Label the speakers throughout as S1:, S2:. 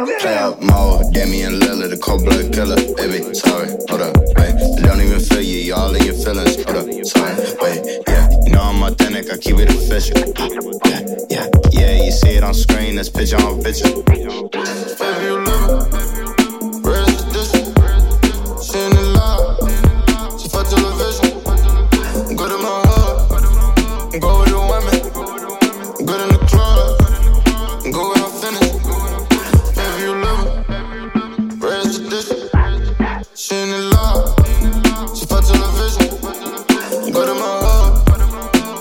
S1: Oh, Damian Lillard, the cold blood killer. Baby, sorry, hold up, wait. I don't even feel you, you all in your feelings. Hold up, sorry, wait, yeah. You know I'm authentic, I keep it official. Yeah, yeah, yeah, you see it on screen, that's picture on picture. Baby, you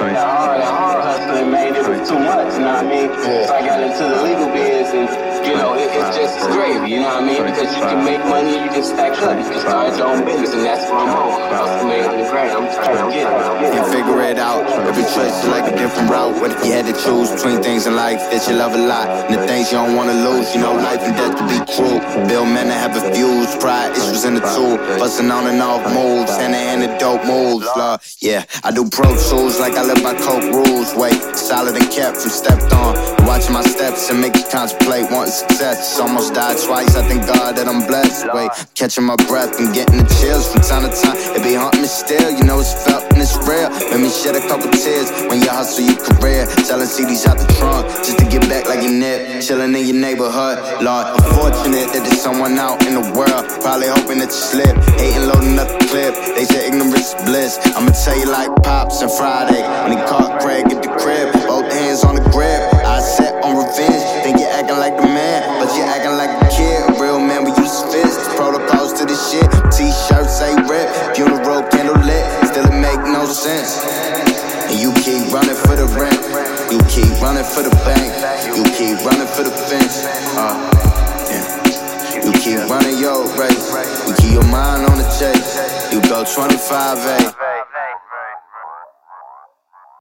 S1: Sorry. Hard,
S2: hard hustling made it too much, you know what I mean? Yeah. So I got into the legal biz and, you know, it, it's just as gravy, you know what I mean? Because you can make money, you can stack up, you can start your own business, and that's what I'm on that you had to choose between things in life,
S1: that you love a lot. And the things you don't wanna lose, you know, life and death to be true. Bill men that have a fuse, pride issues in the tool. Busting on and off moves, hand in hand dope moves, love. Yeah, I do pro tools like I live by coke rules. Wait, solid and kept from stepped on. Watching my steps and make you contemplate wanting success. Almost died twice, I thank God that I'm blessed. Wait, catching my breath and getting the chills from time to time. It be haunting me still, you know it's felt and it's real. Made me shed a couple tears when you hustle your career. Selling CDs out the trunk just to get back like you nip. Chilling in your neighborhood, Lord. Unfortunate that there's someone out in the world. Probably hoping that you slip. Hating loading up the clip. They say ignorance is bliss. I'ma tell you like Pops and Friday. When he caught Craig at the crib, both hands on the grip. I set on revenge. Sense. And you keep running for the rent. You keep running for the bank. You keep running for the fence. Uh, yeah. You keep running your race. You keep your mind on the chase. You go 25A.